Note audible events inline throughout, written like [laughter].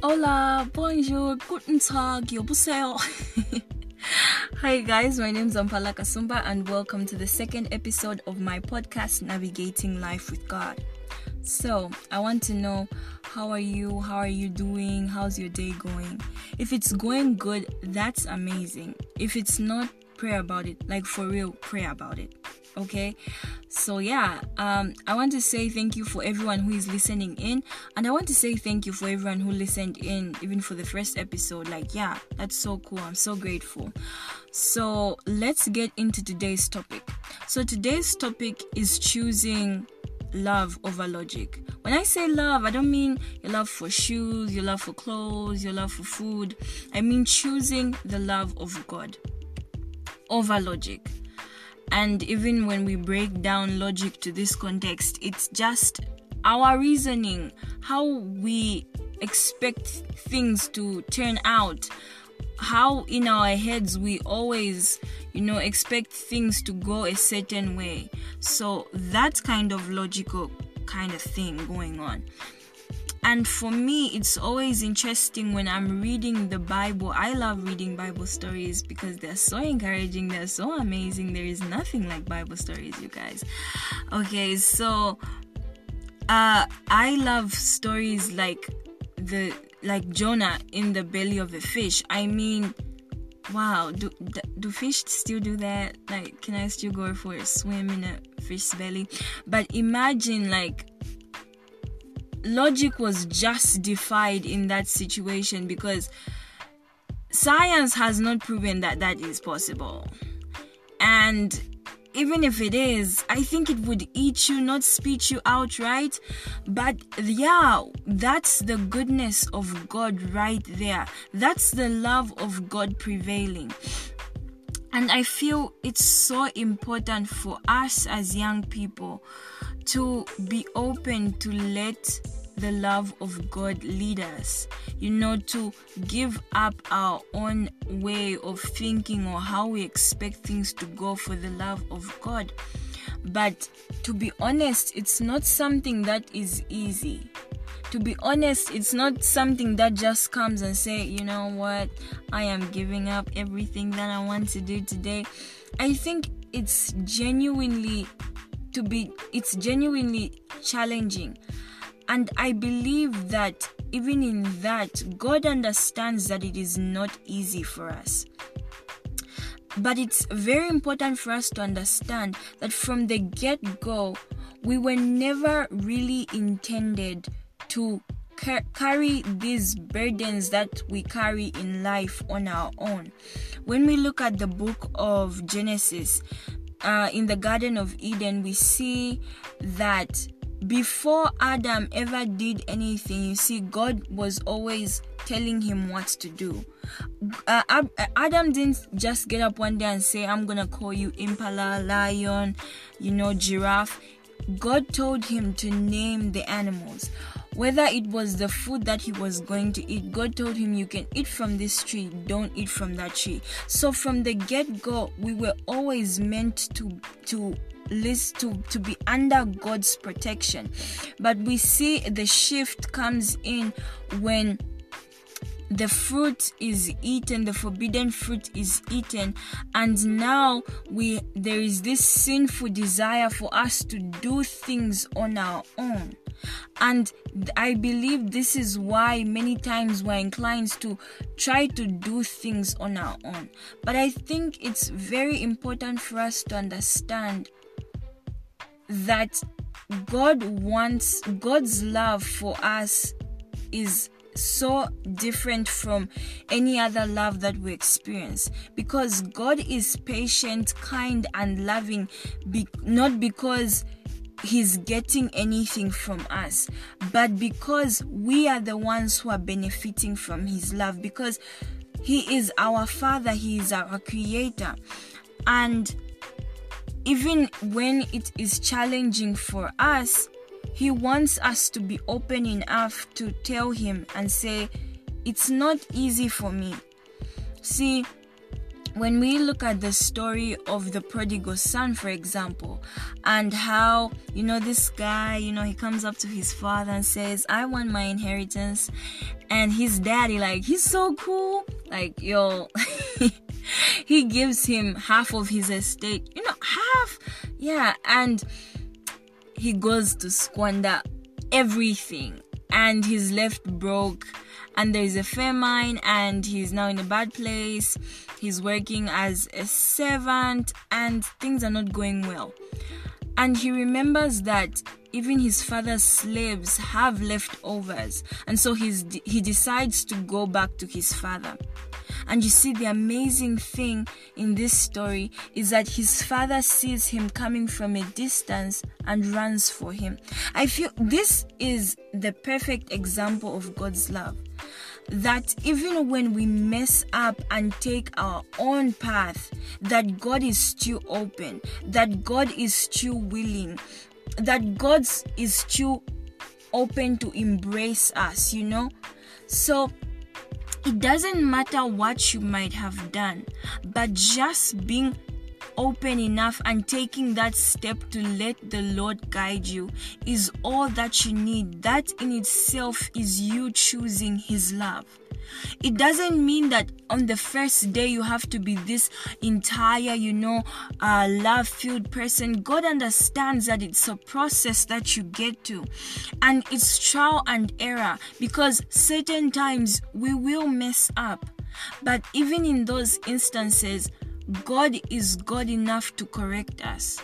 Hola, bonjour, guten tag, yobuseo. [laughs] Hi guys, my name is Ampala Kasumba and welcome to the second episode of my podcast Navigating Life with God. So, I want to know how are you? How are you doing? How's your day going? If it's going good, that's amazing. If it's not, pray about it. Like for real, pray about it okay so yeah um i want to say thank you for everyone who is listening in and i want to say thank you for everyone who listened in even for the first episode like yeah that's so cool i'm so grateful so let's get into today's topic so today's topic is choosing love over logic. When I say love, I don't mean your love for shoes, your love for clothes, your love for food. I mean choosing the love of God over logic. And even when we break down logic to this context, it's just our reasoning, how we expect things to turn out, how in our heads we always, you know, expect things to go a certain way. So that kind of logical kind of thing going on. And for me, it's always interesting when I'm reading the Bible. I love reading Bible stories because they're so encouraging, they're so amazing. There is nothing like Bible stories, you guys. Okay, so uh, I love stories like the like Jonah in the belly of the fish. I mean, wow, do do fish still do that? Like, can I still go for a swim in a fish's belly? But imagine like logic was justified in that situation because science has not proven that that is possible. And even if it is, I think it would eat you, not spit you out, right? But yeah, that's the goodness of God right there. That's the love of God prevailing. And I feel it's so important for us as young people to be open to let the love of God lead us. You know, to give up our own way of thinking or how we expect things to go for the love of God. But to be honest, it's not something that is easy. To be honest, it's not something that just comes and say, you know what, I am giving up everything that I want to do today. I think it's genuinely to be it's genuinely challenging and I believe that even in that, God understands that it is not easy for us. But it's very important for us to understand that from the get go, we were never really intended to car- carry these burdens that we carry in life on our own. When we look at the book of Genesis, uh, in the Garden of Eden, we see that before Adam ever did anything, you see, God was always telling him what to do. Uh, Adam didn't just get up one day and say, I'm gonna call you impala, lion, you know, giraffe. God told him to name the animals. Whether it was the food that he was going to eat, God told him, You can eat from this tree, don't eat from that tree. So from the get go, we were always meant to, to list to to be under God's protection. But we see the shift comes in when the fruit is eaten the forbidden fruit is eaten and now we there is this sinful desire for us to do things on our own and i believe this is why many times we're inclined to try to do things on our own. But i think it's very important for us to understand that God wants, God's love for us is so different from any other love that we experience. Because God is patient, kind, and loving, be- not because He's getting anything from us, but because we are the ones who are benefiting from His love, because He is our Father, He is our Creator. And even when it is challenging for us, He wants us to be open enough to tell Him and say, It's not easy for me. See, when we look at the story of the prodigal son, for example, and how, you know, this guy, you know, he comes up to his father and says, I want my inheritance. And his daddy, like, he's so cool. Like, yo, [laughs] he gives him half of his estate, you know, half. Yeah. And he goes to squander everything and he's left broke and there's a famine and he's now in a bad place he's working as a servant and things are not going well and he remembers that even his father's slaves have leftovers and so he's he decides to go back to his father and you see, the amazing thing in this story is that his father sees him coming from a distance and runs for him. I feel this is the perfect example of God's love. That even when we mess up and take our own path, that God is still open, that God is still willing, that God is still open to embrace us, you know? So it doesn't matter what you might have done, but just being open enough and taking that step to let the Lord guide you is all that you need. That in itself is you choosing His love. It doesn't mean that on the first day you have to be this entire, you know, uh, love filled person. God understands that it's a process that you get to, and it's trial and error because certain times we will mess up. But even in those instances, God is God enough to correct us.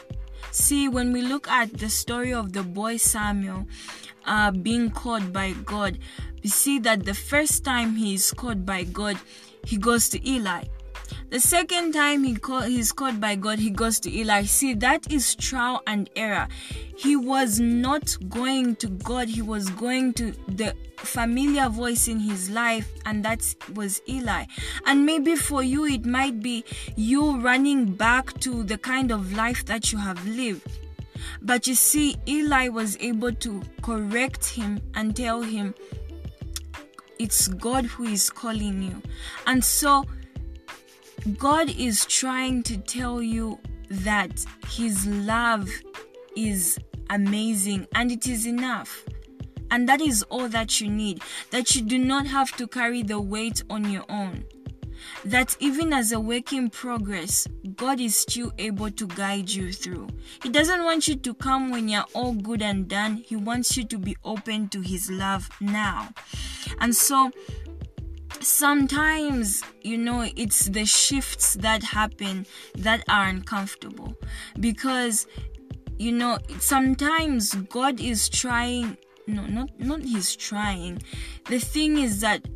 See, when we look at the story of the boy Samuel uh, being called by God, we see that the first time he is called by God, he goes to Eli. The second time he call, he's called by God, he goes to Eli. See, that is trial and error. He was not going to God, he was going to the familiar voice in his life, and that was Eli. And maybe for you, it might be you running back to the kind of life that you have lived. But you see, Eli was able to correct him and tell him, It's God who is calling you. And so, God is trying to tell you that His love is amazing and it is enough. And that is all that you need. That you do not have to carry the weight on your own. That even as a work in progress, God is still able to guide you through. He doesn't want you to come when you're all good and done. He wants you to be open to His love now. And so, sometimes you know it's the shifts that happen that are uncomfortable because you know sometimes god is trying no not not he's trying. The thing is that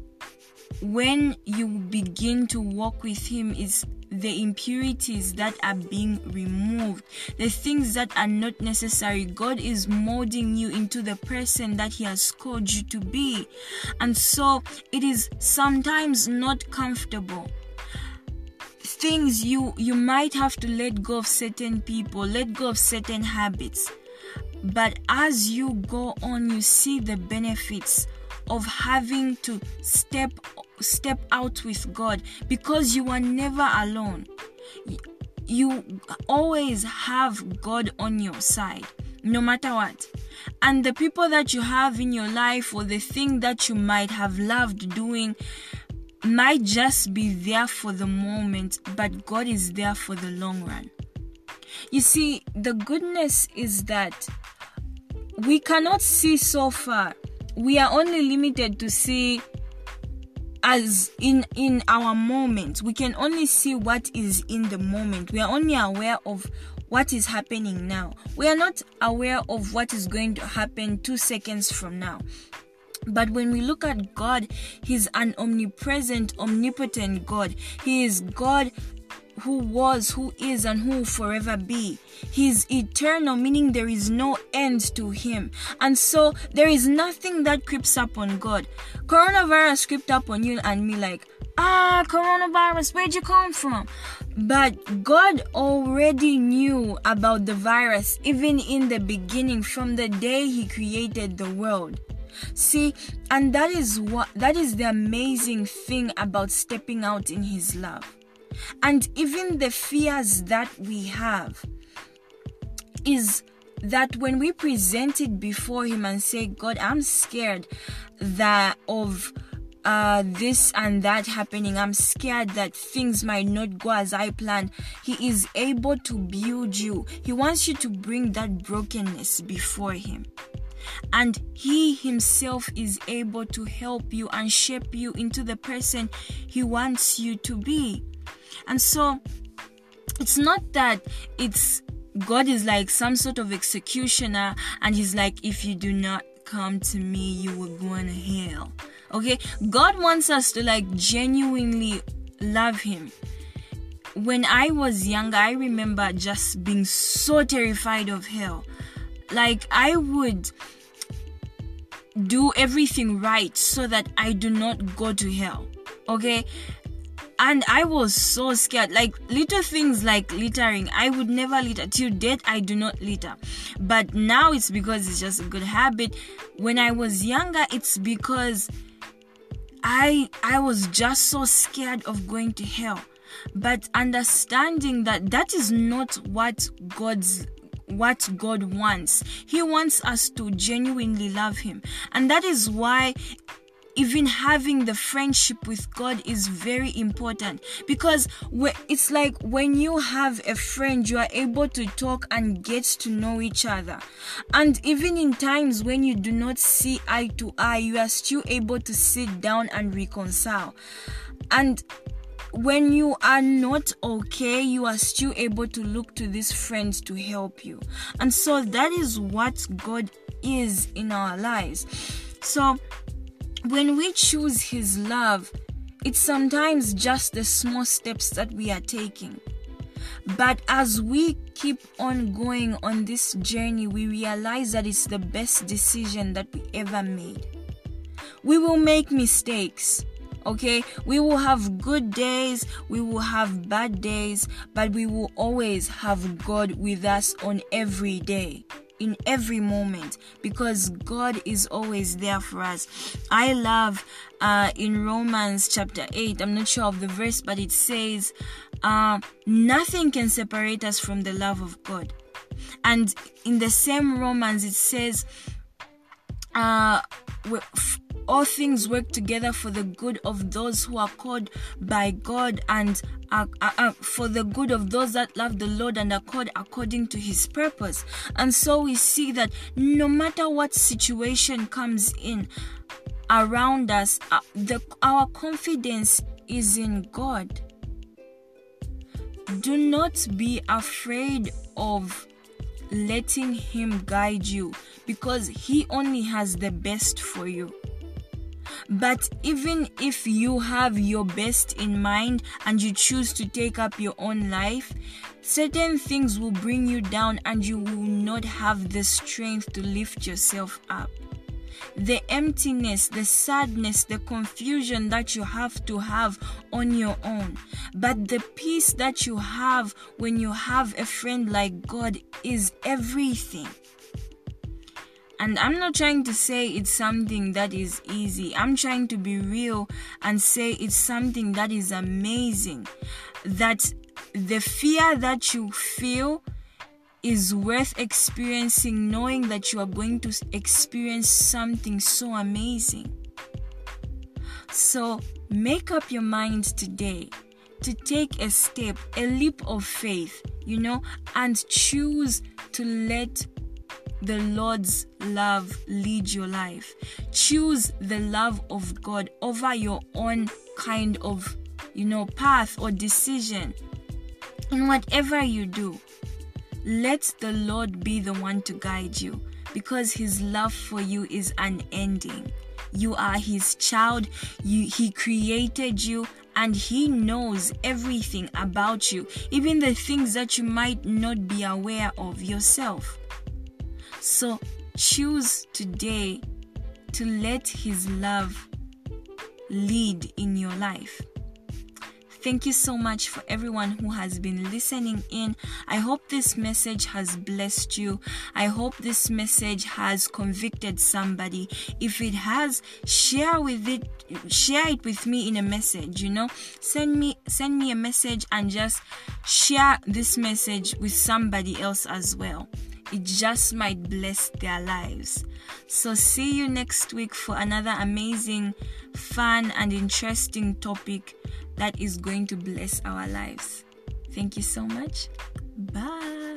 when you begin to walk with him is the impurities that are being removed, the things that are not necessary. God is molding you into the person that He has called you to be. And so it is sometimes not comfortable things you you might have to let go of certain people let go of certain habits but as you go on you see the benefits of having to step step out with God because you are never alone. You always have God on your side, no matter what. And the people that you have in your life or the thing that you might have loved doing might just be there for the moment, but God is there for the long run. You see, the goodness is that we cannot see so far. We are only limited to see as in in our moment. We can only see what is in the moment. We are only aware of what is happening now. We are not aware of what is going to happen 2 seconds from now. But when we look at God, He's an omnipresent, omnipotent God. He is God who was, who is, and who will forever be. He is eternal, meaning there is no end to him. And so there is nothing that creeps up on God. Coronavirus crept up on you and me like, ah, coronavirus, where'd you come from? But God already knew about the virus even in the beginning, from the day He created the world. See, and that is what that is the amazing thing about stepping out in His love And even the fears that we have is that when we present it before him and say, God, I'm scared that of uh, this and that happening. I'm scared that things might not go as I planned. He is able to build you. He wants you to bring that brokenness before Him. And He Himself is able to help you and shape you into the person He wants you to be. And so, it's not that it's God is like some sort of executioner and He's like, if you do not come to me, you will go in hell. Okay? God wants us to like genuinely love Him. When I was younger, I remember just being so terrified of hell. Like, I would do everything right so that I do not go to hell. Okay? And I was so scared. Like little things like littering, I would never litter. Till death, I do not litter. But now it's because it's just a good habit. When I was younger, it's because I I was just so scared of going to hell. But understanding that that is not what God's what God wants. He wants us to genuinely love Him. And that is why even having the friendship with God is very important because it's like when you have a friend, you are able to talk and get to know each other. And even in times when you do not see eye to eye, you are still able to sit down and reconcile. And when you are not okay, you are still able to look to these friends to help you. And so that is what God is in our lives. So when we choose His love, it's sometimes just the small steps that we are taking. But as we keep on going on this journey, we realize that it's the best decision that we ever made. We will make mistakes, okay? We will have good days, we will have bad days, but we will always have God with us on every day in every moment because God is always there for us. I love uh, in Romans chapter 8, I'm not sure of the verse, but it says, uh, Nothing can separate us from the love of God. And in the same Romans, it says, uh, all things work together for the good of those who are called by God and uh, uh, uh, for the good of those that love the Lord and are called according to his purpose. And so we see that no matter what situation comes in around us, uh, the, our confidence is in God. Do not be afraid of letting him guide you because he only has the best for you. But even if you have your best in mind and you choose to take up your own life, certain things will bring you down and you will not have the strength to lift yourself up. The emptiness, the sadness, the confusion that you have to have on your own. But the peace that you have when you have a friend like God is everything. And I'm not trying to say it's something that is easy. I'm trying to be real and say it's something that is amazing. That the fear that you feel is worth experiencing, knowing that you are going to experience something so amazing. So make up your mind today to take a step, a leap of faith, you know, and choose to let the Lord's love lead your life. Choose the love of God over your own kind of, you know, path or decision. In whatever you do, let the Lord be the one to guide you because his love for you is unending. You are his child. You, he created you and he knows everything about you, even the things that you might not be aware of yourself. So choose today to let His love lead in your life. Thank you so much for everyone who has been listening in. I hope this message has blessed you. I hope this message has convicted somebody. If it has, share with it share it with me in a message, you know. Send me send me a message and just share this message with somebody else as well. It just might bless their lives. So, see you next week for another amazing, fun, and interesting topic that is going to bless our lives. Thank you so much. Bye.